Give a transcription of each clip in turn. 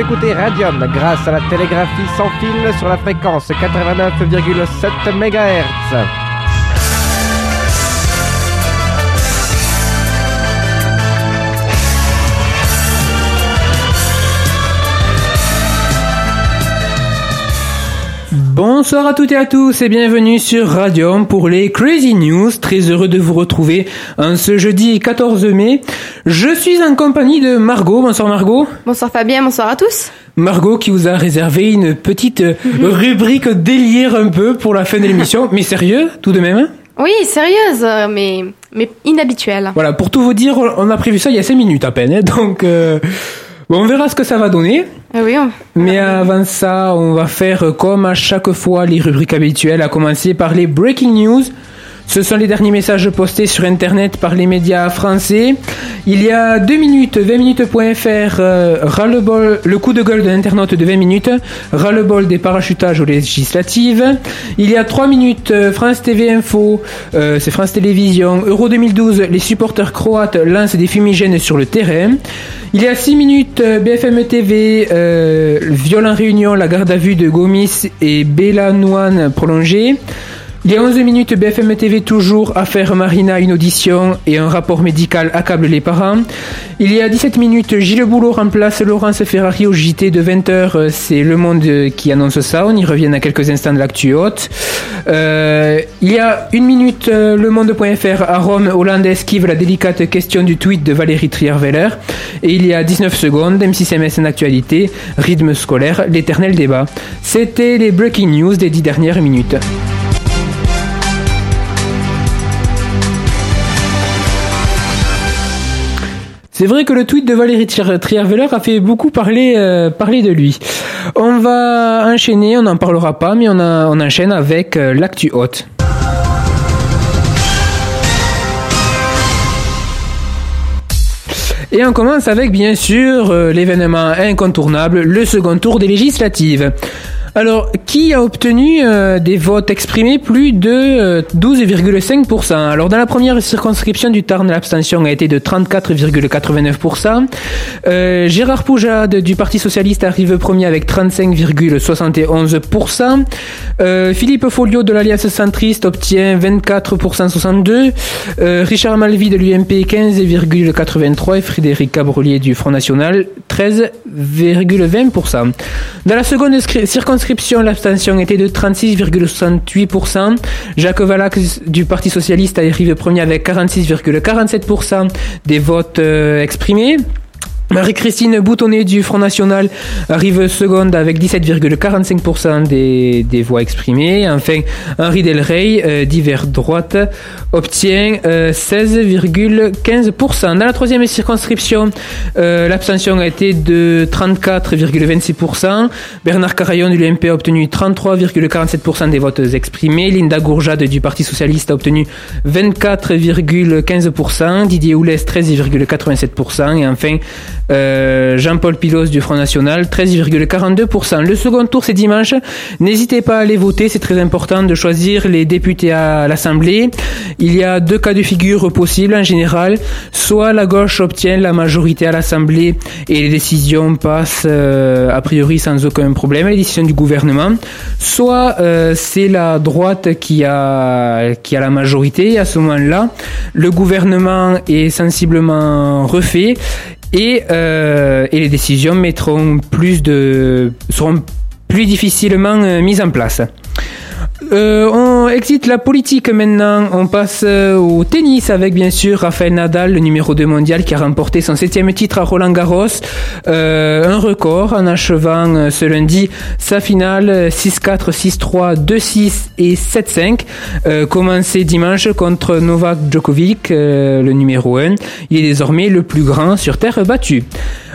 écoutez Radium grâce à la télégraphie sans fil sur la fréquence 89,7 MHz. Bonsoir à toutes et à tous et bienvenue sur Radium pour les Crazy News. Très heureux de vous retrouver ce jeudi 14 mai. Je suis en compagnie de Margot. Bonsoir Margot. Bonsoir Fabien, bonsoir à tous. Margot qui vous a réservé une petite Mhm. rubrique délire un peu pour la fin de l'émission. Mais sérieux, tout de même hein? Oui, sérieuse, euh, mais, mais inhabituelle. Voilà, pour tout vous dire, on a prévu ça il y a 5 minutes à peine. hein. donc, euh, bon, on verra ce que ça va donner. Ah oui, on- Mais avant ça, on va faire euh, comme à chaque fois les rubriques habituelles, à commencer par les breaking news. Ce sont les derniers messages postés sur Internet par les médias français. Il y a 2 minutes, 20 minutes.fr, euh, ras-le-bol, le coup de gueule de l'internaute de 20 minutes, ras-le-bol des parachutages aux législatives. Il y a 3 minutes, euh, France TV Info, euh, c'est France Télévisions, Euro 2012, les supporters croates lancent des fumigènes sur le terrain. Il y a 6 minutes, euh, BFM TV, viol en réunion, la garde à vue de Gomis et Bella Nouane prolongée. Il y a 11 minutes, BFM TV toujours, affaire Marina, une audition et un rapport médical accable les parents. Il y a 17 minutes, Gilles Boulot remplace Laurence Ferrari au JT de 20h, c'est Le Monde qui annonce ça, on y revient dans quelques instants de l'actu haute. Euh, il y a une minute, euh, Le Monde.fr à Rome, Hollande esquive la délicate question du tweet de Valérie Trierweiler. Et il y a 19 secondes, M6MS en actualité, rythme scolaire, l'éternel débat. C'était les breaking news des 10 dernières minutes. C'est vrai que le tweet de Valérie Trier- Trierweiler a fait beaucoup parler, euh, parler de lui. On va enchaîner, on n'en parlera pas, mais on enchaîne avec euh, l'actu haute. Et on commence avec bien sûr euh, l'événement incontournable, le second tour des législatives. Alors, qui a obtenu euh, des votes exprimés plus de euh, 12,5% Alors, dans la première circonscription du Tarn, l'abstention a été de 34,89%. Euh, Gérard Poujade du Parti Socialiste arrive premier avec 35,71%. Euh, Philippe Folliot de l'Alliance Centriste obtient 24% 62. Euh, Richard Malvy de l'UMP 15,83 et Frédéric Cabrolier du Front National 13,20%. Dans la seconde scri- l'abstention était de 36,68%. Jacques Valac du Parti Socialiste arrive premier avec 46,47% des votes euh, exprimés. Marie-Christine Boutonnet du Front National arrive seconde avec 17,45% des, des voix exprimées. Enfin, Henri Delrey, euh, d'hiver droite, obtient euh, 16,15%. Dans la troisième circonscription, euh, l'abstention a été de 34,26%. Bernard Carayon de l'UMP a obtenu 33,47% des votes exprimés. Linda Gourjade du Parti Socialiste a obtenu 24,15%. Didier Oulès 13,87%. Et enfin, euh, Jean-Paul Pilos du Front National, 13,42%. Le second tour, c'est dimanche. N'hésitez pas à aller voter, c'est très important de choisir les députés à l'Assemblée. Il y a deux cas de figure possibles en général. Soit la gauche obtient la majorité à l'Assemblée et les décisions passent euh, a priori sans aucun problème, les décisions du gouvernement. Soit euh, c'est la droite qui a, qui a la majorité. À ce moment-là, le gouvernement est sensiblement refait et, euh, et les décisions mettront plus de seront plus difficilement euh, mises en place. Euh, on exit la politique maintenant, on passe euh, au tennis avec bien sûr Rafael Nadal, le numéro 2 mondial qui a remporté son septième titre à Roland Garros, Euh, un record en achevant ce lundi sa finale euh, 6-4, 6-3, 2-6 et 7-5, euh, commencé dimanche contre Novak Djokovic, le numéro 1. Il est désormais le plus grand sur terre battue.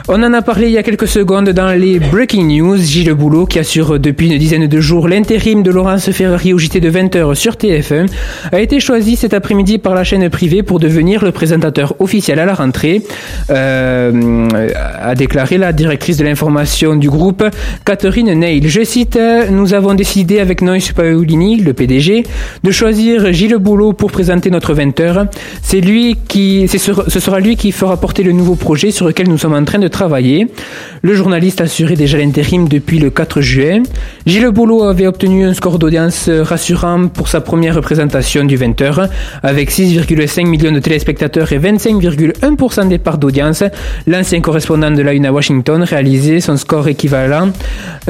On en a parlé il y a quelques secondes dans les Breaking News. Gilles Boulot, qui assure depuis une dizaine de jours l'intérim de Laurence Ferrari au JT de 20h sur TF1, a été choisi cet après-midi par la chaîne privée pour devenir le présentateur officiel à la rentrée, euh, a déclaré la directrice de l'information du groupe, Catherine Neil. Je cite, nous avons décidé avec Nois Paolini, le PDG, de choisir Gilles Boulot pour présenter notre 20h. C'est lui qui, ce sera lui qui fera porter le nouveau projet sur lequel nous sommes en train de Le journaliste assurait déjà l'intérim depuis le 4 juin. Gilles Boulot avait obtenu un score d'audience rassurant pour sa première représentation du 20h. Avec 6,5 millions de téléspectateurs et 25,1% des parts d'audience, l'ancien correspondant de la Une à Washington réalisait son score équivalent,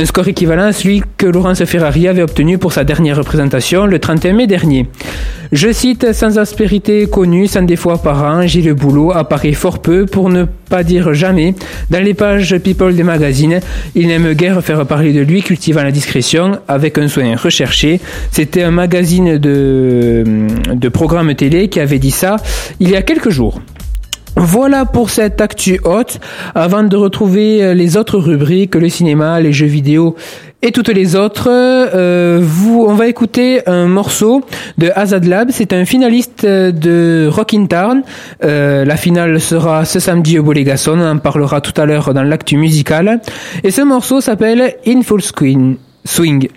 score équivalent à celui que Laurence Ferrari avait obtenu pour sa dernière représentation le 31 mai dernier. Je cite, sans aspérité connue, sans défaut apparent, Gilles Boulot apparaît fort peu, pour ne pas dire jamais, dans les pages People des magazines. Il n'aime guère faire parler de lui, cultivant la discrétion avec un soin recherché. C'était un magazine de, de programme télé qui avait dit ça il y a quelques jours. Voilà pour cette actu haute. Avant de retrouver les autres rubriques, le cinéma, les jeux vidéo et toutes les autres, euh, vous, on va écouter un morceau de Azad Lab. C'est un finaliste de Rock in Town. Euh, la finale sera ce samedi au Bolégason. On en parlera tout à l'heure dans l'actu musical. Et ce morceau s'appelle In Full Swing.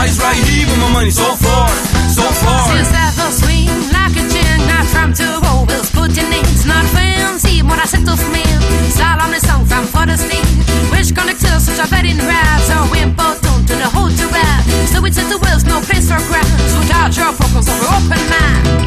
Body's right here, but my money's so far, so far. Since that the swing like a gin, not from two wheels, put your names, not fancy. What I said to me, style on the song from for the sting. Which connectors such a very rap, so important to the whole to rap. So it's at the wheels, no place for crowds. Without your focus over open mind.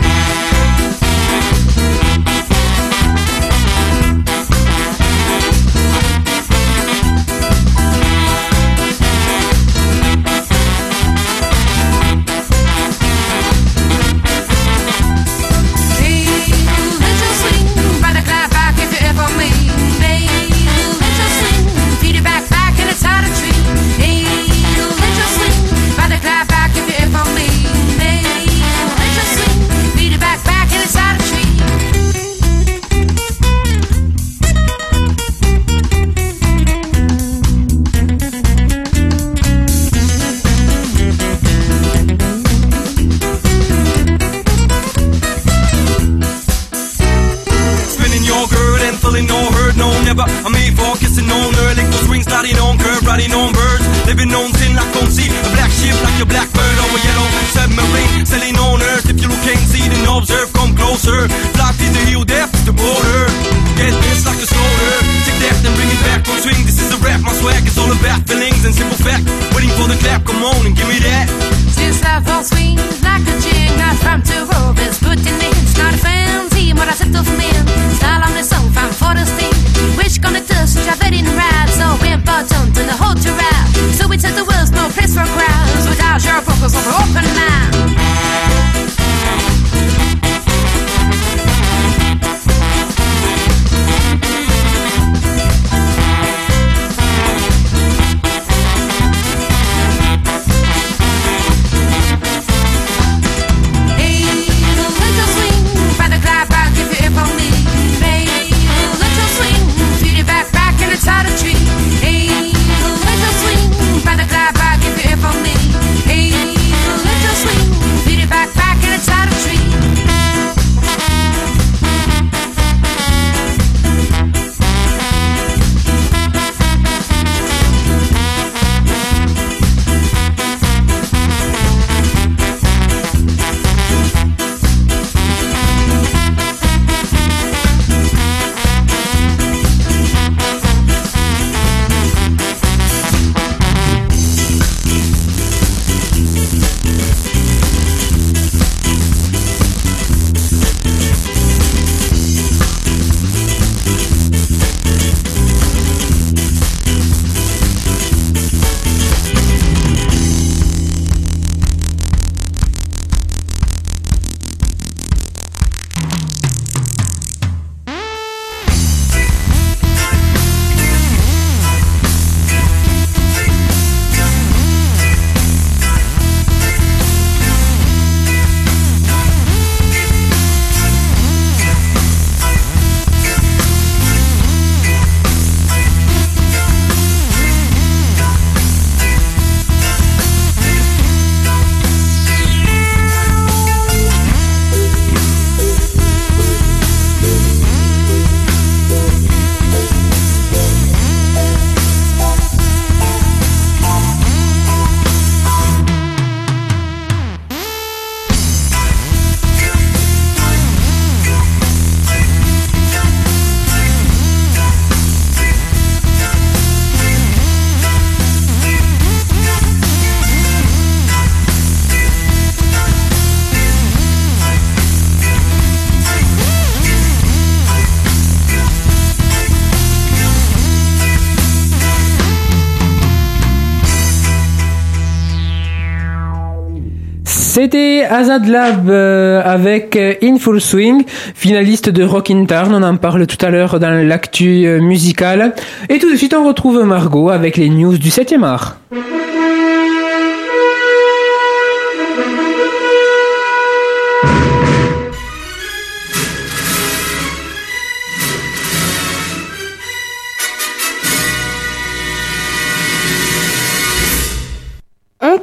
C'était Azad Lab euh, avec euh, In Full Swing, finaliste de Rock in Tarn. On en parle tout à l'heure dans l'actu euh, musicale. Et tout de suite, on retrouve Margot avec les news du 7e art.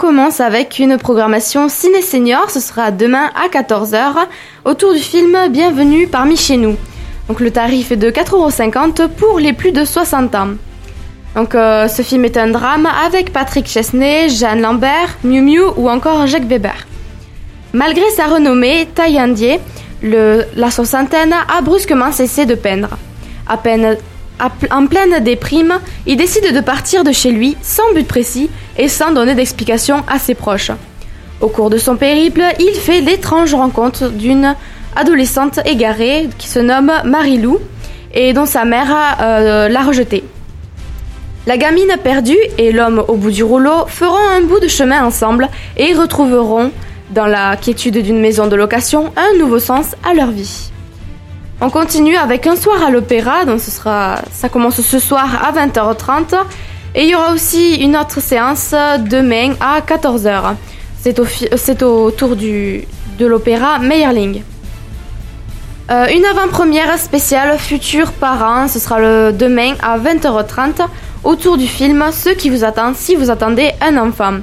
Commence avec une programmation ciné senior. Ce sera demain à 14h autour du film Bienvenue parmi chez nous. Donc le tarif est de 4,50€ pour les plus de 60 ans. Donc euh, ce film est un drame avec Patrick Chesney, Jeanne Lambert, Miu Miu ou encore Jacques Weber. Malgré sa renommée, Taillandier, la soixantaine, a brusquement cessé de peindre. À peine en pleine déprime, il décide de partir de chez lui sans but précis et sans donner d'explication à ses proches. Au cours de son périple, il fait l'étrange rencontre d'une adolescente égarée qui se nomme Marie-Lou et dont sa mère euh, l'a rejetée. La gamine perdue et l'homme au bout du rouleau feront un bout de chemin ensemble et retrouveront, dans la quiétude d'une maison de location, un nouveau sens à leur vie. On continue avec un soir à l'opéra, donc ça commence ce soir à 20h30 et il y aura aussi une autre séance demain à 14h. C'est au, tour du, de l'opéra Meyerling. Euh, une avant-première spéciale Futur Parents, ce sera le demain à 20h30 autour du film Ce qui vous attend si vous attendez un enfant.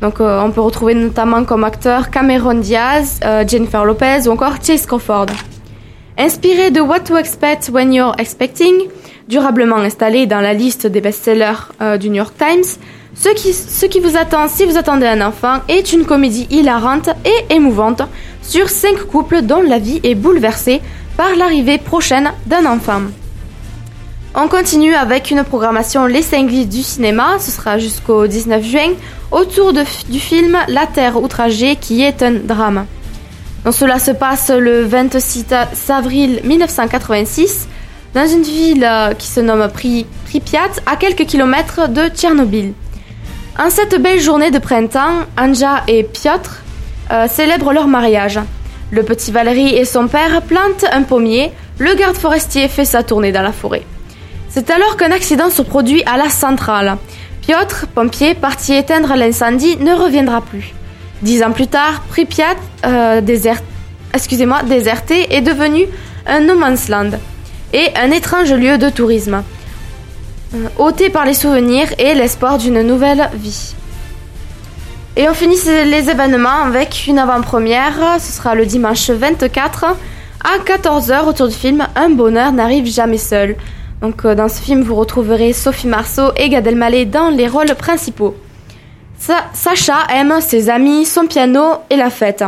Donc euh, on peut retrouver notamment comme acteurs Cameron Diaz, euh, Jennifer Lopez ou encore Chase Crawford. Inspiré de What to Expect When You're Expecting, durablement installé dans la liste des best-sellers euh, du New York Times, ce qui, vous attend si vous attendez un enfant est une comédie hilarante et émouvante sur cinq couples dont la vie est bouleversée par l'arrivée prochaine d'un enfant. On continue avec une programmation Les Cinglés du cinéma, ce sera jusqu'au 19 juin, autour du film La Terre outragée qui est un drame. Cela se passe le 26 avril 1986 dans une ville euh, qui se nomme Pri- Pripyat à quelques kilomètres de Tchernobyl. En cette belle journée de printemps, Anja et Piotr euh, célèbrent leur mariage. Le petit Valérie et son père plantent un pommier, le garde forestier fait sa tournée dans la forêt. C'est alors qu'un accident se produit à la centrale. Piotr, pompier, parti éteindre l'incendie, ne reviendra plus. Dix ans plus tard, Pripyat, euh, déserté, est devenu un no man's land et un étrange lieu de tourisme, euh, ôté par les souvenirs et l'espoir d'une nouvelle vie. Et on finit les événements avec une avant-première, ce sera le dimanche 24 à 14h autour du film Un bonheur n'arrive jamais seul. Donc euh, dans ce film, vous retrouverez Sophie Marceau et Gad Elmaleh dans les rôles principaux. Sa- Sacha aime ses amis, son piano et la fête.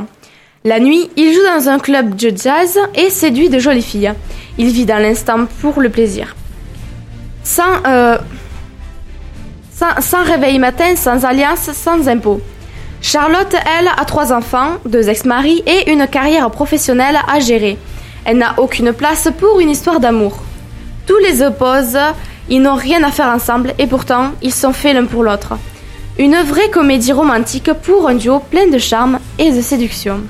La nuit, il joue dans un club de jazz et séduit de jolies filles. Il vit dans l'instant pour le plaisir. Sans, euh, sans, réveil matin, sans alliance, sans impôt. Charlotte, elle, a trois enfants, deux ex-maris et une carrière professionnelle à gérer. Elle n'a aucune place pour une histoire d'amour. Tous les opposent, ils n'ont rien à faire ensemble et pourtant ils sont faits l'un pour l'autre. Une vraie comédie romantique pour un duo plein de charme et de séduction.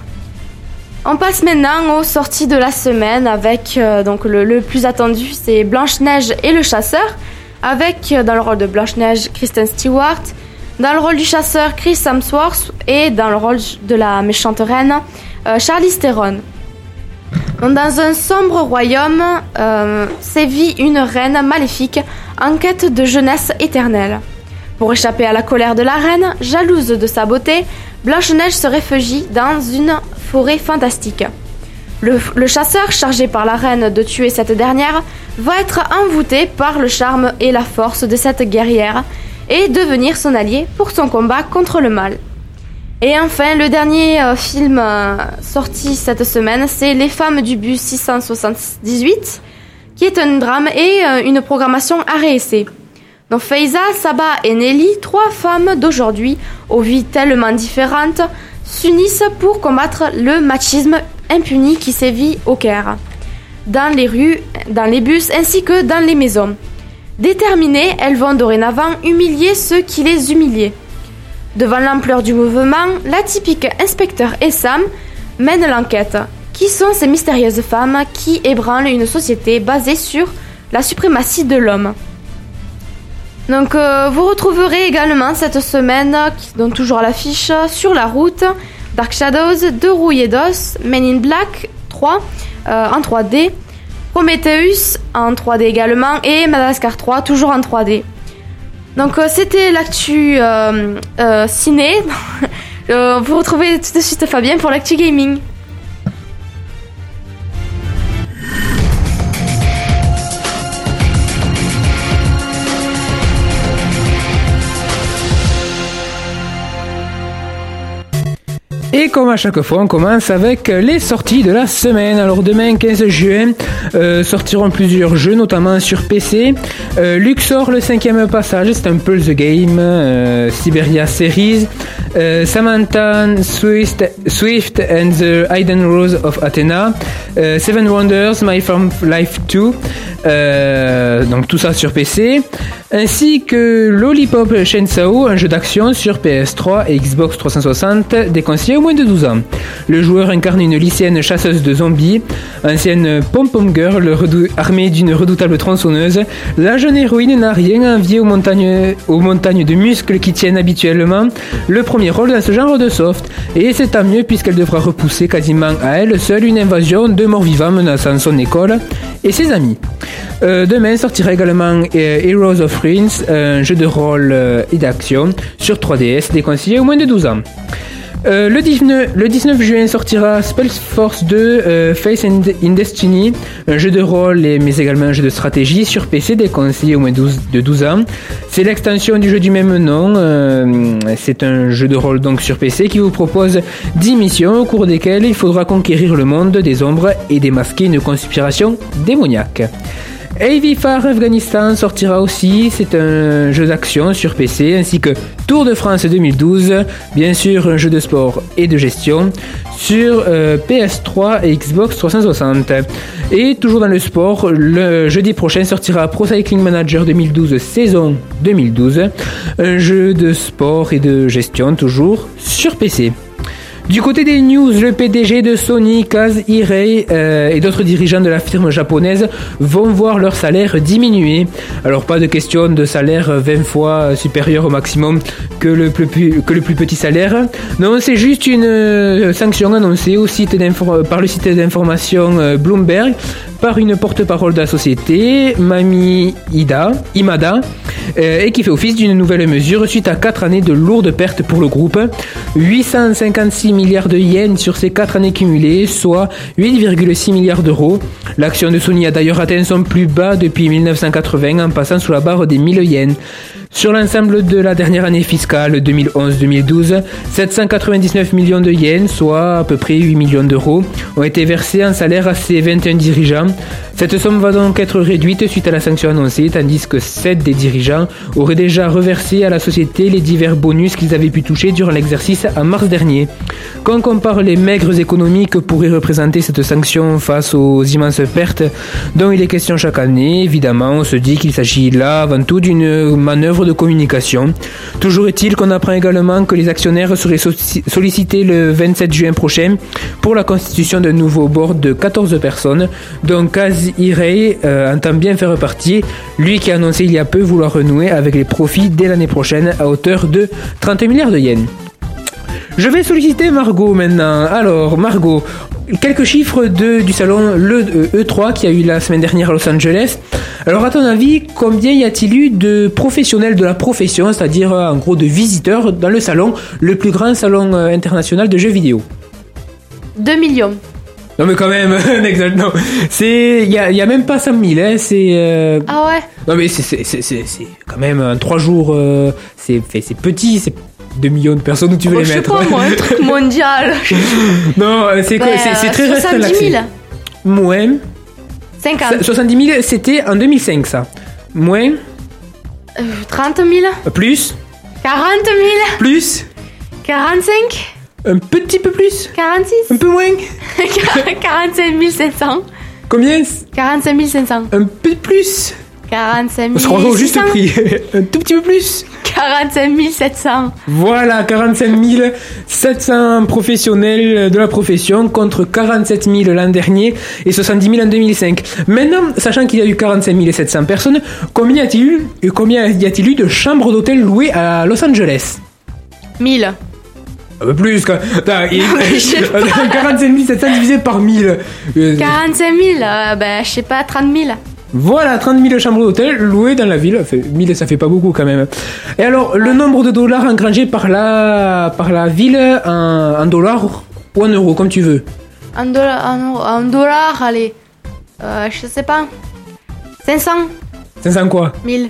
On passe maintenant aux sorties de la semaine avec euh, donc le, plus attendu c'est Blanche-Neige et le chasseur avec euh, dans le rôle de Blanche-Neige Kristen Stewart, dans le rôle du chasseur Chris Hemsworth et dans le rôle de la méchante reine euh, Charlize Theron. Dans un sombre royaume euh, sévit une reine maléfique en quête de jeunesse éternelle. Pour échapper à la colère de la reine, jalouse de sa beauté, Blanche-Neige se réfugie dans une forêt fantastique. Le, chasseur, chargé par la reine de tuer cette dernière, va être envoûté par le charme et la force de cette guerrière et devenir son allié pour son combat contre le mal. Et enfin, le dernier euh, film euh, sorti cette semaine, c'est Les femmes du bus 678, qui est un drame et euh, une programmation à Donc Faiza, Saba et Nelly, trois femmes d'aujourd'hui, aux vies tellement différentes, s'unissent pour combattre le machisme impuni qui sévit au Caire, dans les rues, dans les bus ainsi que dans les maisons. Déterminées, elles vont dorénavant humilier ceux qui les humiliaient. Devant l'ampleur du mouvement, l'atypique inspecteur Essam mène l'enquête. Qui sont ces mystérieuses femmes qui ébranlent une société basée sur la suprématie de l'homme? Donc euh, vous retrouverez également cette semaine, qui donne toujours l'affiche, sur la route, Dark Shadows, De Rouille et d'Os, Men in Black 3 euh, en 3D, Prometheus en 3D également et Madagascar 3 toujours en 3D. Donc euh, c'était l'actu ciné. Vous retrouvez tout de suite Fabien pour l'actu gaming. Et comme à chaque fois, on commence avec les sorties de la semaine. Alors demain, 15 juin, euh, sortiront plusieurs jeux, notamment sur PC. Euh, Luxor, le cinquième passage, c'est un Pulse Game. Euh, Siberia Series. Euh, Samantha Swift, Swift and the Hidden Rose of Athena. Seven Wonders, My Farm Life 2. Euh, donc tout ça sur PC. Ainsi que Lollipop Chainsaw, un jeu d'action sur PS3 et Xbox 360 déconseillé au moins de 12 ans. Le joueur incarne une lycéenne chasseuse de zombies, ancienne pom-pom girl armée d'une redoutable tronçonneuse. La jeune héroïne n'a rien à envier aux montagnes, aux montagnes de muscles qui tiennent habituellement le premier rôle dans ce genre de soft. Et c'est tant mieux puisqu'elle devra repousser quasiment à elle seule une invasion de morts-vivants menaçant son école et ses amis. Euh, demain sortira également euh, Heroes of Ruins, un jeu de rôle euh, et d'action sur 3DS déconseillé au moins de 12 ans. Euh, le, 19, le 19 juin sortira Spellforce 2 euh, Face in, in Destiny, un jeu de rôle mais également un jeu de stratégie sur PC déconseillé au moins 12, de 12 ans. C'est l'extension du jeu du même nom. c'est un jeu de rôle donc sur PC qui vous propose 10 missions au cours desquelles il faudra conquérir le monde des ombres et démasquer une conspiration démoniaque. Far Afghanistan sortira aussi, c'est un jeu d'action sur PC ainsi que Tour de France 2012, bien sûr un jeu de sport et de gestion sur euh, PS3 et Xbox 360. Et toujours dans le sport, le jeudi prochain sortira Pro Cycling Manager 2012 saison 2012, un jeu de sport et de gestion toujours sur PC. Du côté des news, le PDG de Sony, Kaz Hirei euh, et d'autres dirigeants de la firme japonaise vont voir leur salaire diminuer. Alors pas de question de salaire 20 fois supérieur au maximum que le plus, petit salaire. Non, c'est juste une euh, sanction annoncée par le site d'information euh, Bloomberg par une porte-parole de la société, Mami Ida, Imada, euh, et qui fait office d'une nouvelle mesure suite à 4 années de lourdes pertes pour le groupe. 856 milliards de yens sur ces 4 années cumulées, soit 8,6 milliards d'euros. L'action de Sony a d'ailleurs atteint son plus bas depuis 1980 en passant sous la barre des 1000 yens. Sur l'ensemble de la dernière année fiscale 2011-2012, 799 millions de yens, soit à peu près 8 millions d'euros, ont été versés en salaire à ces 21 dirigeants. Cette somme va donc être réduite suite à la sanction annoncée, tandis que 7 des dirigeants auraient déjà reversé à la société les divers bonus qu'ils avaient pu toucher durant l'exercice en mars dernier. Quand on compare les maigres économies que pourrait représenter cette sanction face aux immenses pertes dont il est question chaque année, évidemment, on se dit qu'il s'agit là avant tout d'une manœuvre de communication. Toujours est-il qu'on apprend également que les actionnaires seraient so- sollicités le 27 juin prochain pour la constitution d'un nouveau board de 14 personnes, dont Kaz Hirei euh, entend bien faire partie, lui qui a annoncé il y a peu vouloir renouer avec les profits dès l'année prochaine à hauteur de 30 milliards de yens. Je vais solliciter Margot maintenant. Alors, Margot, quelques chiffres de, du salon le, euh, E3 qui a eu la semaine dernière à Los Angeles. Alors, à ton avis, combien y a-t-il eu de professionnels de la profession, c'est-à-dire euh, en gros de visiteurs dans le salon, le plus grand salon euh, international de jeux vidéo? 2 millions. Non mais quand même, non. C'est, il y a, y a même pas 5 000, hein, c'est... euh, Ah ouais Non mais c'est, c'est, c'est, c'est, quand même en 3 jours, euh, c'est, c'est petit, c'est 2 millions de personnes où tu veux Oh, les Je sais mettre. pas moi, un truc mondial. Non, c'est, quoi, Ben, c'est, très restreint 70 000. l'accès. Moins. 50. 70 000, c'était en 2005 ça. Moins. Euh, 30 000. Euh, Plus. 40 000. Plus. 45. Un petit peu plus. 46. Un peu moins. 45 500. Combien? 45 500. Un peu plus. 45 On se croirait au juste 600. prix. un tout petit peu plus. 45 700. Voilà, 45 700 professionnels de la profession contre 47 000 l'an dernier et 70 000 en 2005. Maintenant, sachant qu'il y a eu 45 700 personnes, combien y a-t-il eu, et combien y a-t-il eu de chambres d'hôtel louées à Los Angeles? 1000. Un peu plus, quoi. Attends, il- Je sais pas. 45 700 divisé par 1000. Euh, 45 000, euh, ben, je sais pas, 30 000. Voilà, 30 000 chambres d'hôtel louées dans la ville. Fait, 1000, ça fait pas beaucoup quand même. Et alors, le nombre de dollars engrangés par la, par la ville en, en dollars ou en euros, comme tu veux. Un dollar, un, euro- un dollar, allez. Euh, je sais pas. 500 500 quoi 1000.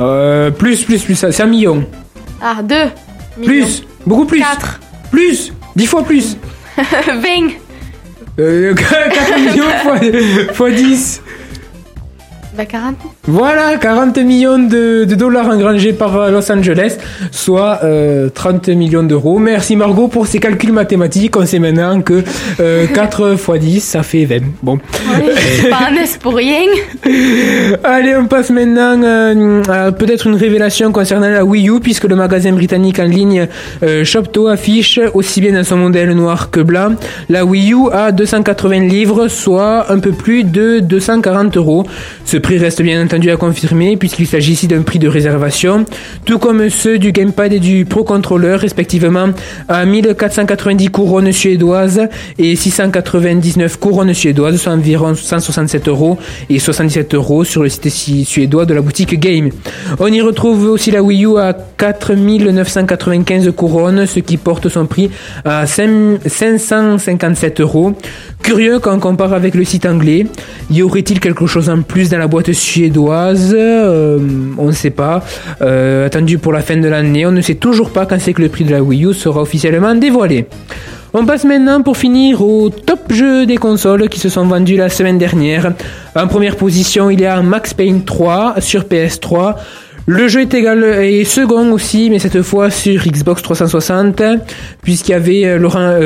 euh, Plus, plus, plus, c'est un million. Ah, 2 Plus, beaucoup plus. 4. Plus, 10 fois plus. 20. Euh, 4 millions fois, fois 10. 40. Voilà, 40 millions de, de dollars engrangés par euh, Los Angeles, soit euh, 30 millions d'euros. Merci Margot pour ces calculs mathématiques. On sait maintenant que euh, 4 x 10, ça fait 20. Bon. Pas un S pour rien. Allez, on passe maintenant euh, à peut-être une révélation concernant la Wii U, puisque le magasin britannique en ligne euh, Shopto affiche, aussi bien dans son modèle noir que blanc, la Wii U à 280 livres, soit un peu plus de 240 euros. Ce prix reste bien entendu à confirmer, puisqu'il s'agit ici d'un prix de réservation, tout comme ceux du Gamepad et du Pro Controller, respectivement à 1490 couronnes suédoises et 699 couronnes suédoises, soit environ 167 euros et 77 euros sur le site si- suédois de la boutique Game. On y retrouve aussi la Wii U à 4995 couronnes, ce qui porte son prix à 5 557 euros. Curieux quand on compare avec le site anglais. Y aurait-il quelque chose en plus dans la suédoise Euh, On ne sait pas. Euh, attendu pour la fin de l'année, on ne sait toujours pas quand c'est que le prix de la Wii U sera officiellement dévoilé. On passe maintenant pour finir au top jeu des consoles qui se sont vendus la semaine dernière. En première position, il y a Max Payne 3 sur PS3. Le jeu est égal et second aussi, mais cette fois sur Xbox 360, puisqu'il y avait euh, Laurent,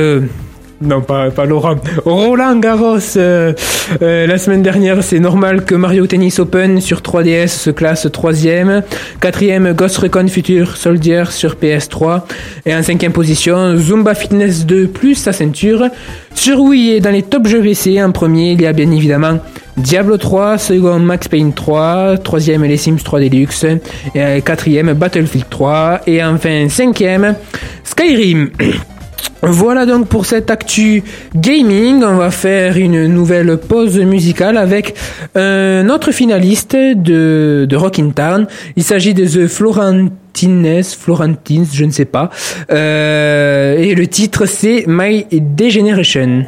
non pas, pas Laurent, Roland Garros euh, euh, la semaine dernière. C'est normal que Mario Tennis Open sur 3DS se classe troisième, quatrième Ghost Recon Future Soldier sur PS3 et en cinquième position Zumba Fitness 2 plus sa ceinture. Sur Wii et dans les top jeux PC, en premier il y a bien évidemment Diablo 3, second Max Payne 3, troisième les Sims 3 Deluxe, et euh, quatrième Battlefield 3, et enfin cinquième Skyrim. Voilà donc pour cette actu gaming. On va faire une nouvelle pause musicale avec un autre finaliste de, de Rock Town. Il s'agit de The Florentines, Florentines, je ne sais pas. Euh, et le titre c'est My Degeneration.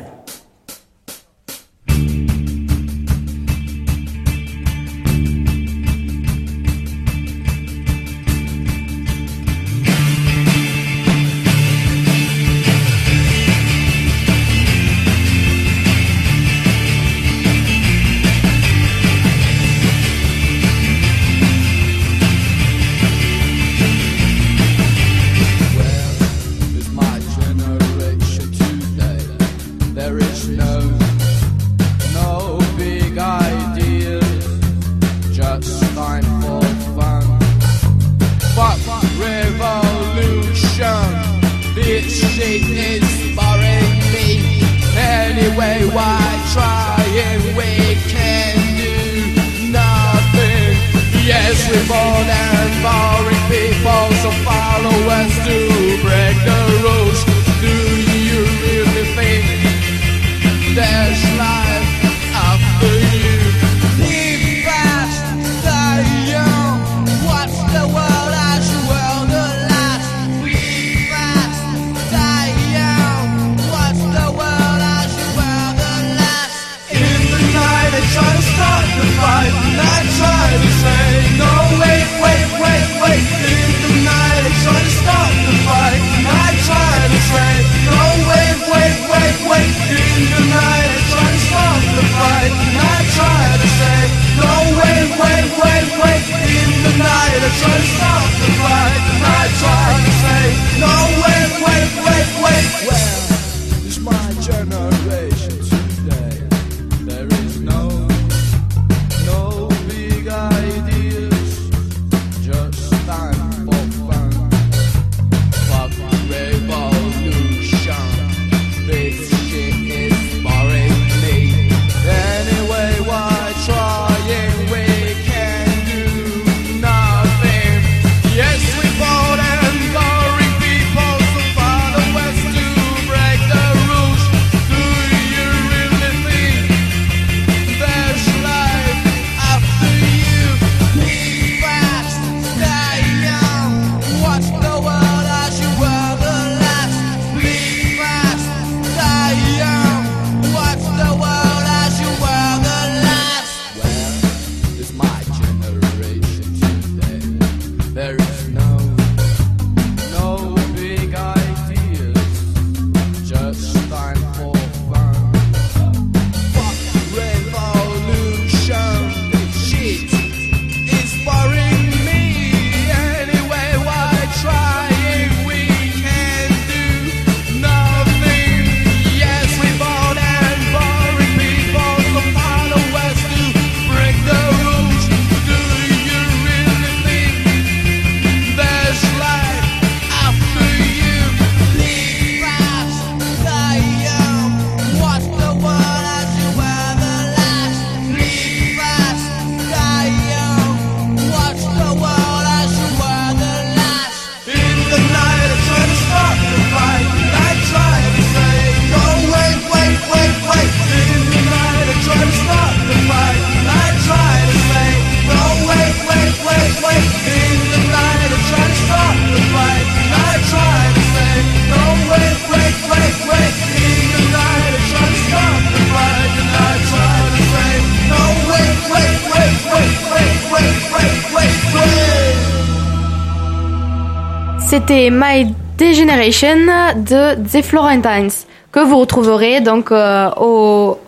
My Degeneration de The Florentines que vous retrouverez donc euh, au,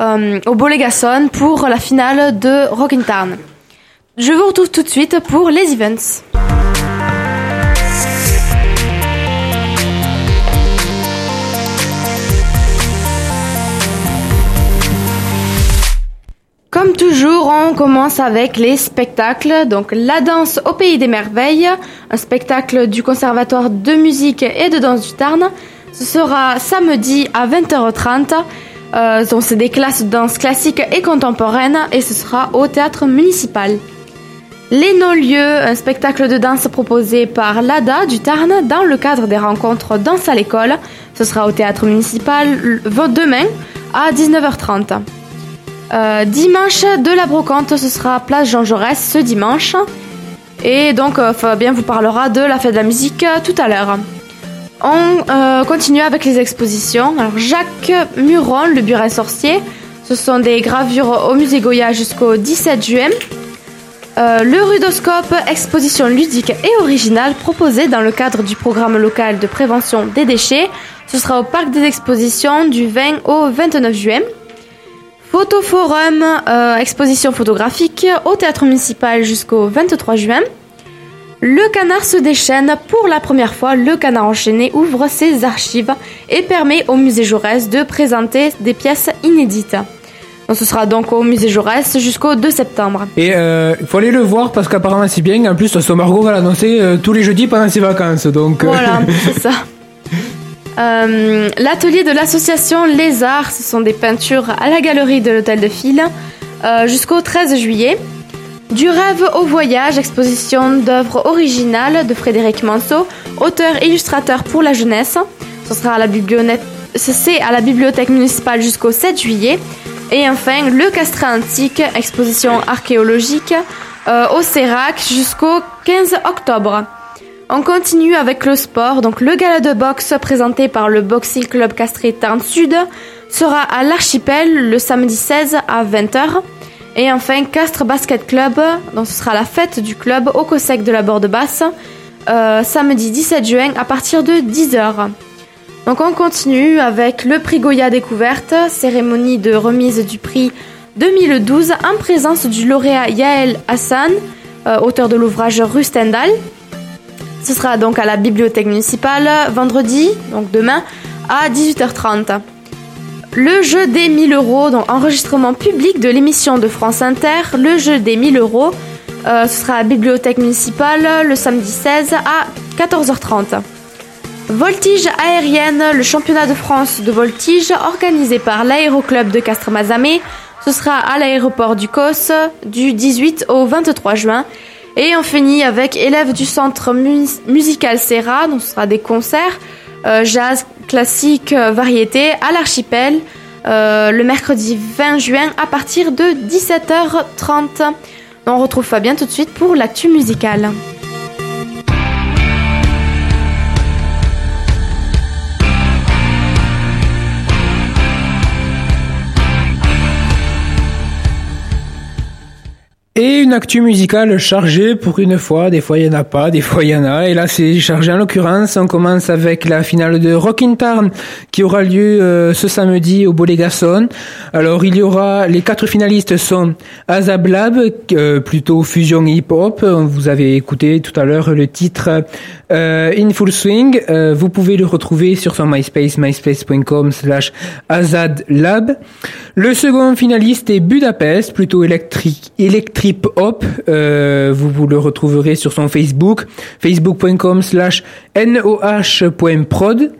euh, au Bolégason pour la finale de Rockin' Town. Je vous retrouve tout de suite pour les events. Comme toujours, on commence avec les spectacles. Donc, la danse au pays des merveilles, un spectacle du Conservatoire de musique et de danse du Tarn. Ce sera samedi à 20h30. Euh, donc, c'est des classes de danse classique et contemporaine et ce sera au théâtre municipal. Les non-lieux, un spectacle de danse proposé par l'ADA du Tarn dans le cadre des rencontres Danse à l'école. Ce sera au théâtre municipal demain à 19h30. Euh, dimanche de la brocante, ce sera place Jean Jaurès ce dimanche. Et donc euh, Fabien vous parlera de la fête de la musique euh, tout à l'heure. On continue avec les expositions. Alors Jacques Muron, le burin sorcier, ce sont des gravures au musée Goya jusqu'au 17 juin. Le Rudoscope, exposition ludique et originale proposée dans le cadre du programme local de prévention des déchets. Ce sera au parc des expositions du 20 au 29 juin. Photoforum, euh, exposition photographique au théâtre municipal jusqu'au 23 juin. Le canard se déchaîne. Pour la première fois, le canard enchaîné ouvre ses archives et permet au musée Jaurès de présenter des pièces inédites. Donc, ce sera donc au musée Jaurès jusqu'au 2 septembre. Et euh, il faut aller le voir parce qu'apparemment c'est bien. En plus, son Margot va l'annoncer euh, tous les jeudis pendant ses vacances. Donc, euh, Voilà, c'est ça. Euh, L'atelier de l'association Les Arts, ce sont des peintures à la galerie de l'hôtel de Ville euh, jusqu'au 13 juillet. Du rêve au voyage, exposition d'œuvres originales de Frédéric Manceau, auteur et illustrateur pour la jeunesse. Ce sera à la bibliothèque, c'est à la bibliothèque municipale jusqu'au 7 juillet. Et enfin, le Castrat antique, exposition archéologique euh, au Sérac jusqu'au 15 octobre. On continue avec le sport. Donc le gala de boxe présenté par le Boxing Club Castré Sud sera à l'Archipel le samedi 16 à 20h. Et enfin Castres Basket Club, donc ce sera la fête du club au Cossec de la Borde Basse, euh, samedi 17 juin à partir de 10h. Donc on continue avec le prix Goya découverte, cérémonie de remise du prix 2012 en présence du lauréat Yael Hassan, euh, auteur de l'ouvrage Rue Stendhal. Ce sera donc à la bibliothèque municipale vendredi, donc demain, à 18h30. Le jeu des 1000 euros, donc enregistrement public de l'émission de France Inter, le jeu des 1000 euros, euh, ce sera à la bibliothèque municipale le samedi 16 à 14h30. Voltige aérienne, le championnat de France de voltige organisé par l'aéroclub de Castres-Mazamet. Ce sera à l'aéroport du COS du 18 au 23 juin. Et on finit avec élèves du centre mus- musical Serra, donc ce sera des concerts, euh, jazz, classique, euh, variété à l'archipel euh, le mercredi 20 juin à partir de 17h30. On retrouve Fabien tout de suite pour l'actu musicale. Et une actu musicale chargée pour une fois, des fois il y en a pas, des fois il y en a, et là c'est chargé en l'occurrence, on commence avec la finale de Rockin' Tarn qui aura lieu euh, ce samedi au Bolégason. Alors il y aura, les quatre finalistes sont Azab Lab, euh, plutôt fusion hip-hop, vous avez écouté tout à l'heure le titre euh, In Full Swing, Euh, vous pouvez le retrouver sur son MySpace, myspace.com slash Azad Lab. Le second finaliste est Budapest, plutôt électrique, electrip hop. Euh, vous, vous le retrouverez sur son Facebook, facebook.com slash noh.prod.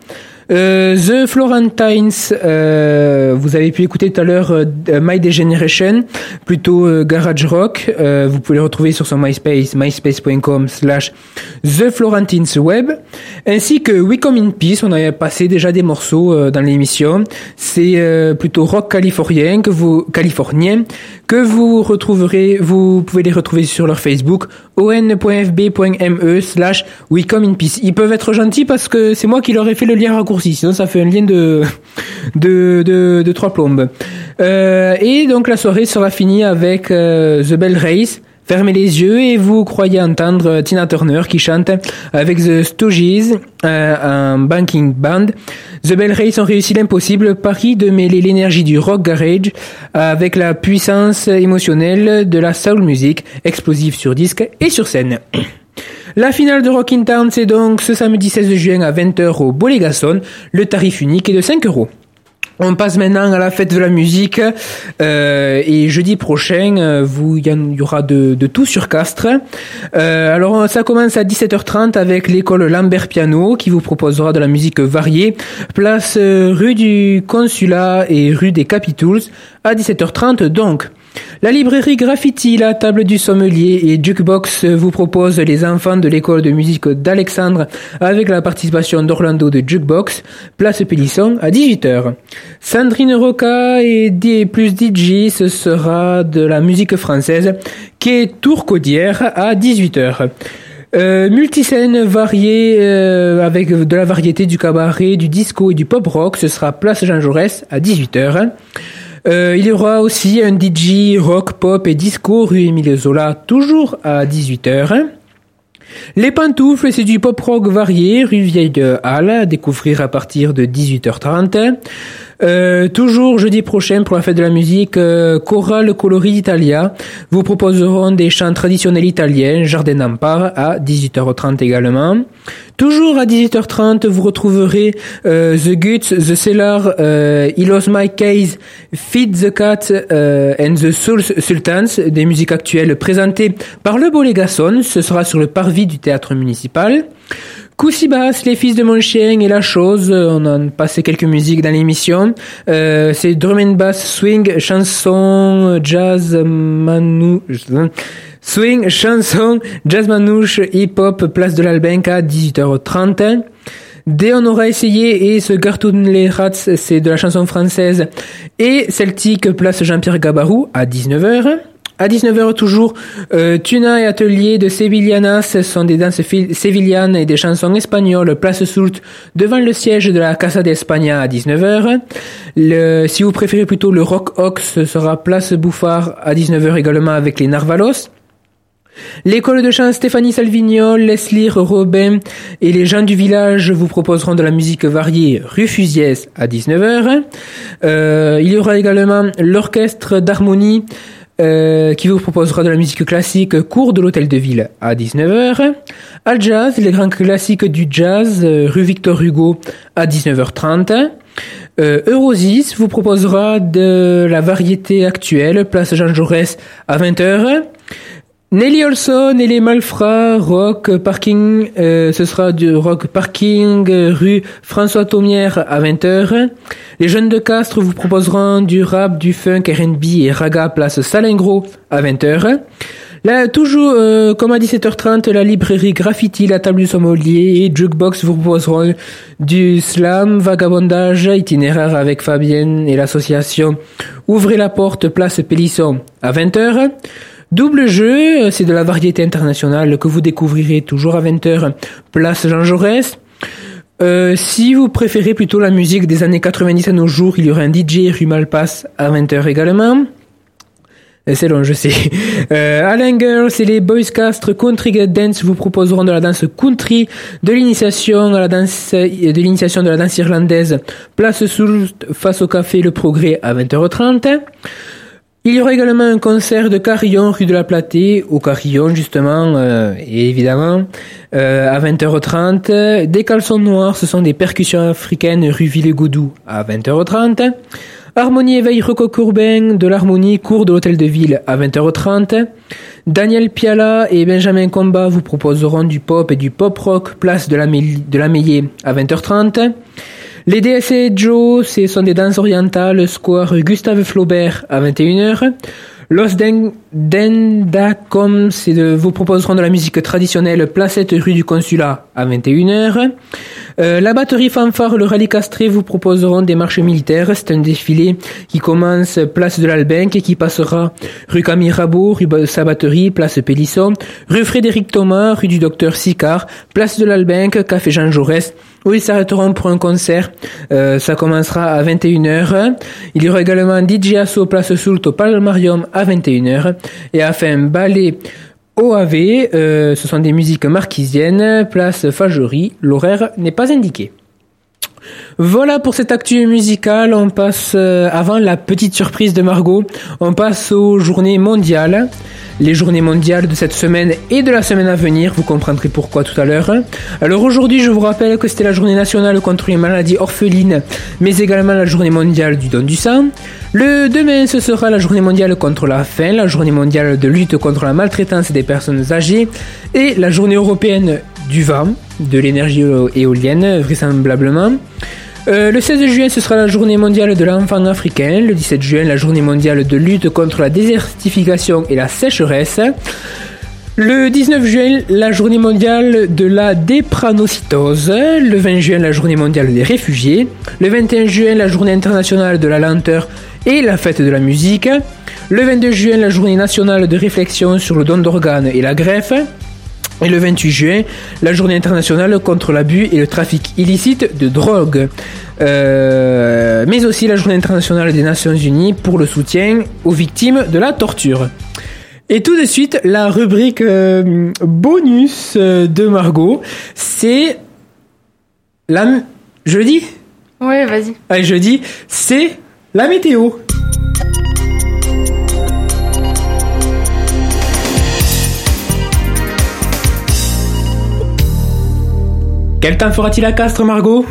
Euh, The Florentines, euh, vous avez pu écouter tout à l'heure euh, My Degeneration, plutôt euh, garage rock. Euh, vous pouvez le retrouver sur son MySpace, myspace.com slash The Florentines Web, ainsi que We Come in Peace. On avait passé déjà des morceaux euh, dans l'émission. C'est plutôt rock californien que vous californien que vous retrouverez. Vous pouvez les retrouver sur leur Facebook on.fb.me slash We Come in Peace. Ils peuvent être gentils parce que c'est moi qui leur ai fait le lien raccourci. Sinon, ça fait un lien de de de, de trois plombes. Euh, et donc la soirée sera finie avec euh, The Bell Race. fermez les yeux et vous croyez entendre Tina Turner qui chante avec The Stooges, euh, un banking band. The Bell Race ont réussi l'impossible pari de mêler l'énergie du rock garage avec la puissance émotionnelle de la soul music, explosive sur disque et sur scène. La finale de Rockin' Town, c'est donc ce samedi 16 juin à 20h au Bolégason. Le tarif unique est de 5 euros. On passe maintenant à la fête de la musique euh, et jeudi prochain, euh, vous il y, aura de, tout sur Castres. Euh, alors ça commence à 17h30 avec l'école Lambert Piano qui vous proposera de la musique variée. Place rue du Consulat et rue des Capitouls à 17h30 donc. La librairie Graffiti, la table du sommelier et Jukebox vous propose les enfants de l'école de musique d'Alexandre avec la participation d'Orlando de Jukebox, place Pélisson à 18h. Sandrine Roca et D plus DJ, ce sera de la musique française qui est Tourcaudière à 18h. Euh, multiscène variée euh, avec de la variété du cabaret, du disco et du pop rock, ce sera place Jean Jaurès à 18h. Euh, il y aura aussi un DJ rock, pop et disco rue Émile Zola, toujours à 18h. Les pantoufles, c'est du pop rock varié, rue Vieille de Halle, à découvrir à partir de 18h30. Euh, toujours jeudi prochain pour la fête de la musique, euh, Chorale Colori d'Italia vous proposeront des chants traditionnels italiens, Jardin d'Empare à 18h30 également. Toujours à 18h30, vous retrouverez euh, The Guts, The Cellar, euh, He Lost My Case, Feed the Cat euh, and the Soul Sultans, des musiques actuelles présentées par le Bolégason. Ce sera sur le parvis du théâtre municipal. Coussibas, Les Fils de mon chien et La Chose, on a passé quelques musiques dans l'émission. Euh, c'est drum and bass, swing, chanson, jazz, manou... Swing, chanson, jazz manouche, hip-hop, place de l'Albenca, à 18h30. Dès on aura essayé et ce Gartoun les Rats, c'est de la chanson française. Et Celtic, place Jean-Pierre Gabarou, à 19h. À 19h toujours, euh, Tuna et Atelier de Sevillanas ce sont des danses sévillanes et des chansons espagnoles, place Soult, devant le siège de la Casa de España à 19h. Le, si vous préférez plutôt le Rock Ox, ce sera place Bouffard à 19h également avec les Narvalos. L'école de chant Stéphanie Salvignol, Leslie Robin et les gens du village vous proposeront de la musique variée rue Fusiès à 19h. Euh, il y aura également l'orchestre d'harmonie euh, qui vous proposera de la musique classique cours de l'hôtel de ville à 19h. Al Jazz, les grands classiques du jazz, euh, rue Victor Hugo à 19h30. Euh, Eurosis vous proposera de la variété actuelle, place Jean Jaurès à 20h. Nelly Olson et les Malfrats, rock parking, euh, ce sera du rock parking rue François Thomière à 20h. Les jeunes de Castres vous proposeront du rap, du funk, R&B et raga place Salingro à 20h. Là, toujours, euh, comme à 17h30, la librairie Graffiti, la table du sommelier et Jukebox vous proposeront du slam, vagabondage, itinéraire avec Fabienne et l'association Ouvrez la porte, place Pélisson à 20h. Double jeu, c'est de la variété internationale que vous découvrirez toujours à 20h, place Jean Jaurès. Euh, si vous préférez plutôt la musique des années 90 à nos jours, il y aura un DJ rue Malpasse à 20h également. Euh, C'est long, je sais. Euh, Alain Girls et les Boys Castres Country Dance vous proposeront de la danse country, de l'initiation à la danse, de l'initiation de la danse irlandaise. Place Soult face au café Le Progrès à 20h30. Il y aura également un concert de carillon rue de la Platée, au carillon justement, euh, et évidemment, euh, à 20h30. Des caleçons noirs, ce sont des percussions africaines rue Villegoudou à 20h30. Harmonie éveil Rococo Courbain de l'harmonie cours de l'hôtel de ville à 20h30. Daniel Piala et Benjamin Combat vous proposeront du pop et du pop rock place de la, de la Meillée à 20h30. Les DSC Joe, ce sont des danses orientales, square Gustave Flaubert à 21h. Los Den- Dendacom, de, vous proposeront de la musique traditionnelle, placette rue du Consulat à 21h. Euh, la batterie fanfare le rallye castré vous proposeront des marches militaires. C'est un défilé qui commence place de l'Albenque et qui passera rue Camille Rabot, rue Ba- sa batterie, place Pélisson, rue Frédéric Thomas, rue du docteur Sicard, place de l'Albenque, café Jean Jaurès, où ils s'arrêteront pour un concert. Euh, ça commencera à 21h. Il y aura également DJ Asso place Soult au Palmarium à 21h. Et enfin, ballet OAV, euh, ce sont des musiques marquisiennes, place Fagerie, l'horaire n'est pas indiqué. Voilà pour cette actu musicale, on passe, euh, avant la petite surprise de Margot, on passe aux journées mondiales. Les journées mondiales de cette semaine et de la semaine à venir, vous comprendrez pourquoi tout à l'heure. Alors aujourd'hui, je vous rappelle que c'était la journée nationale contre les maladies orphelines, mais également la journée mondiale du don du sang. Le demain, ce sera la journée mondiale contre la faim, la journée mondiale de lutte contre la maltraitance des personnes âgées et la journée européenne du vent, de l'énergie éolienne, vraisemblablement. Euh, le 16 juin, ce sera la journée mondiale de l'enfant africain. Le 17 juin, la journée mondiale de lutte contre la désertification et la sécheresse. Le 19 juin, la journée mondiale de la dépranocytose. Le 20 juin, la journée mondiale des réfugiés. Le 21 juin, la journée internationale de la lenteur et la fête de la musique. Le 22 juin, la journée nationale de réflexion sur le don d'organes et la greffe. Et le 28 juin, la journée internationale contre l'abus et le trafic illicite de drogue. Euh, mais aussi la journée internationale des Nations Unies pour le soutien aux victimes de la torture. Et tout de suite, la rubrique euh, bonus euh, de Margot, c'est la... Je le dis? Oui, vas-y. Allez, je le dis, c'est la météo. Quel temps fera-t-il à Castres, Margot?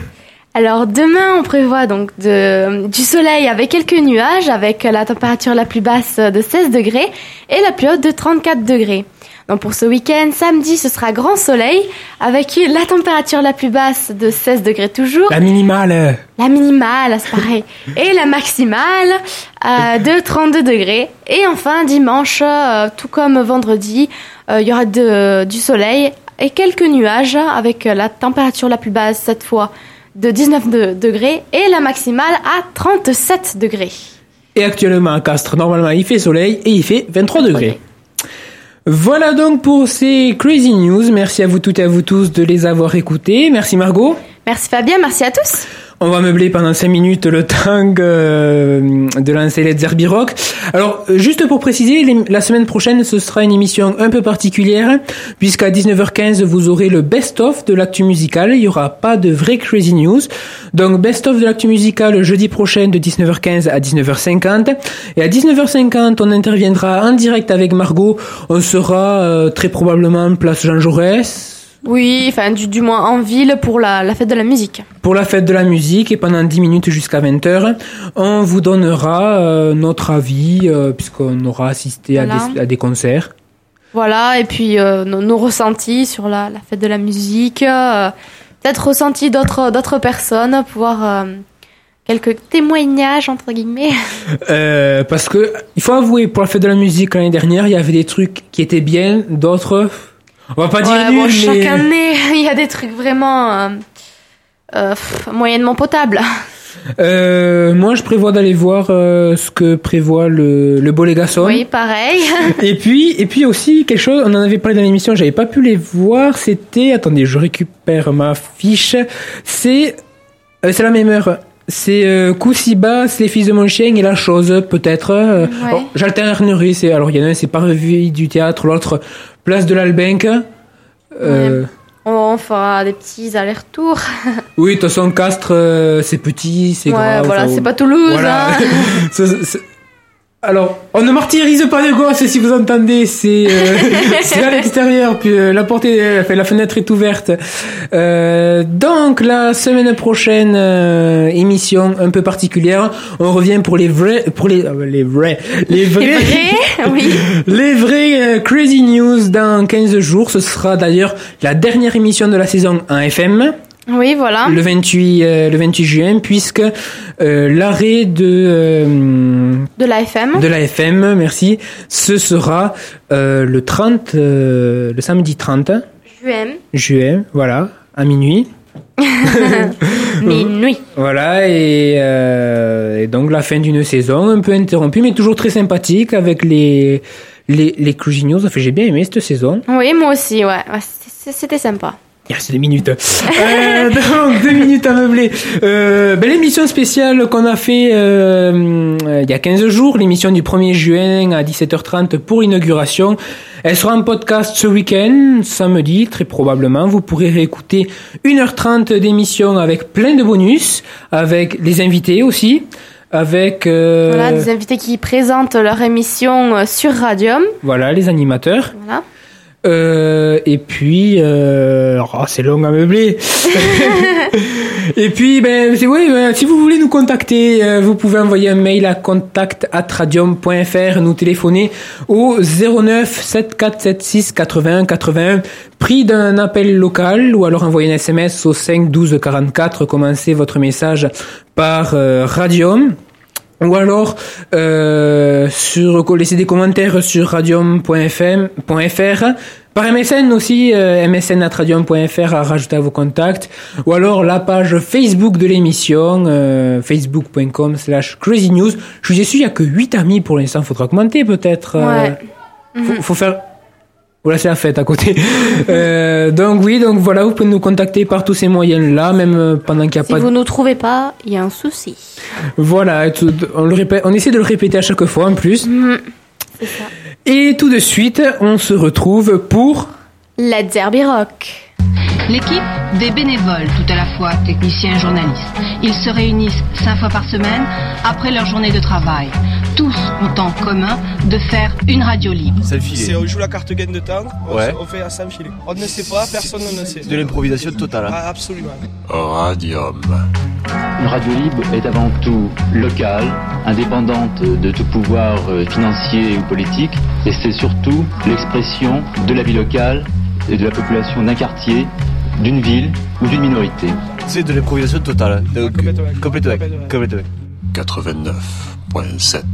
Alors demain, on prévoit donc de, du soleil avec quelques nuages, avec la température la plus basse de 16 degrés et la plus haute de 34 degrés. Donc pour ce week-end, samedi, ce sera grand soleil avec la température la plus basse de 16 degrés toujours, La minimale. la minimale, c'est pareil, et la maximale euh, de 32 degrés. Et enfin, dimanche, euh, tout comme vendredi, euh, il y aura de- du soleil et quelques nuages avec la température la plus basse cette fois de 19 de- degrés et la maximale à 37 degrés. Et actuellement à Castres, normalement, il fait soleil et il fait 23 degrés. Voilà donc pour ces Crazy News. Merci à vous toutes et à vous tous de les avoir écoutés. Merci Margot. Merci Fabien, merci à tous. On va meubler pendant 5 minutes le temps euh, de lancer les Zerbi Rock. Alors, juste pour préciser, la semaine prochaine, ce sera une émission un peu particulière, puisqu'à 19h15, vous aurez le best-of de l'actu musical. Il y aura pas de vrai crazy news. Donc, best-of de l'actu musical jeudi prochain de 19h15 à 19h50. Et à 19h50, on interviendra en direct avec Margot. On sera euh, très probablement place Jean Jaurès. Oui, enfin du, du moins en ville pour la, la fête de la musique. pour la fête de la musique et pendant 10 minutes jusqu'à 20h, on vous donnera euh, notre avis euh, puisqu'on aura assisté à, des, à des concerts. Voilà, et puis euh, nos, nos ressentis sur la, la fête de la musique, euh, peut-être ressentis d'autres d'autres personnes, pouvoir euh, quelques témoignages entre guillemets. Euh, parce que il faut avouer, pour la fête de la musique l'année dernière, il y avait des trucs qui étaient bien, d'autres... On va pas dire Ouais, nuls, bon, chaque mais- année, il y a des trucs vraiment euh, euh, pff, moyennement potables. Euh, moi, je prévois d'aller voir euh, ce que prévoit le, le Bolégason. Oui, pareil. Et puis, et puis aussi quelque chose, on en avait parlé dans l'émission, j'avais pas pu les voir. C'était, attendez, je récupère ma fiche. C'est, euh, c'est la même heure. C'est euh, Koussiba, c'est les fils de mon chien et la chose, peut-être. Euh, Ouais. alors, J'alternerai. C'est alors il y en a un, c'est Parvis du théâtre, l'autre Place de l'Albenque. Euh, On fera des petits allers-retours. Oui, de toute façon, Castres, euh, c'est petit, c'est Ouais, grave. voilà, enfin, c'est pas Toulouse. Voilà. hein. Alors, on ne martyrise pas de gosses si vous entendez, c'est euh, c'est à l'extérieur, puis euh, la porte est, enfin, la fenêtre est ouverte. Euh, donc, la semaine prochaine, euh, émission un peu particulière, on revient pour les vrais, pour les, euh, les vrais, les vrais, oui. les vrais euh, crazy news dans 15 jours. Ce sera d'ailleurs la dernière émission de la saison en FM Oui, voilà. le 28 euh, le 28 juin puisque euh, l'arrêt de euh, De la FM. de la FM merci ce sera le 30 euh, le samedi 30 Juin. juin voilà à minuit Minuit. Voilà, et, et donc la fin d'une saison un peu interrompue, mais toujours très sympathique avec les, les, les. Enfin, j'ai bien aimé cette saison. Oui, moi aussi, ouais. C'était sympa. Il reste des minutes. Euh, donc, deux minutes à meubler. Euh, ben, l'émission spéciale qu'on a fait euh, euh, il y a 15 jours, l'émission du 1er juin à 17h30 pour l'inauguration. Elle sera en podcast ce week-end, samedi, très probablement. Vous pourrez réécouter 1h30 d'émission avec plein de bonus, avec les invités aussi, avec euh, Voilà, des invités qui présentent leur émission euh, sur Radium. voilà, les animateurs. Voilà. Euh, et puis, euh, oh, c'est long à meubler. et puis, ben, c'est ouais, ben, si vous voulez nous contacter, euh, vous pouvez envoyer un mail à contact@radium.fr, nous téléphoner au 09 7476 81 81, prix d'un appel local, ou alors envoyer un SMS au 5 12 44, commencez votre message par euh, Radium. Ou alors euh, sur laisser des commentaires sur radium.fm.fr par MSN aussi euh, msn@radium.fr à rajouter à vos contacts. Ou alors la page Facebook de l'émission euh, facebook.com slash crazy news je vous ai su il y a que 8 amis pour l'instant. Faudra commenter peut-être euh, Ouais. faut, faut faire voilà, c'est la fête à côté. Euh, donc oui, donc voilà, vous pouvez nous contacter par tous ces moyens-là, même euh, pendant qu'il n'y a Si pas de vous nous trouvez pas, il y a un souci. voilà, tout- on, le répète, on essaie de le répéter à chaque fois en plus. Ça. Et tout de suite, on se retrouve pour... Let's Derby Rock. L'équipe des bénévoles, tout à la fois techniciens et journalistes. Ils se réunissent cinq fois par semaine après leur journée de travail. Tous ont en commun de faire une radio libre. C'est le C'est filet. on joue la carte gaine de temps, on, Ouais. on fait à sans filet. On ne sait pas, personne ne sait. De l'improvisation totale. hein. Ah, absolument. Radium. Une radio libre est avant tout locale, indépendante de tout pouvoir euh, financier ou politique, et c'est surtout l'expression de la vie locale et de la population d'un quartier, d'une ville ou d'une minorité. C'est de l'improvisation totale. Donc. Complètement. Complètement. 89.7.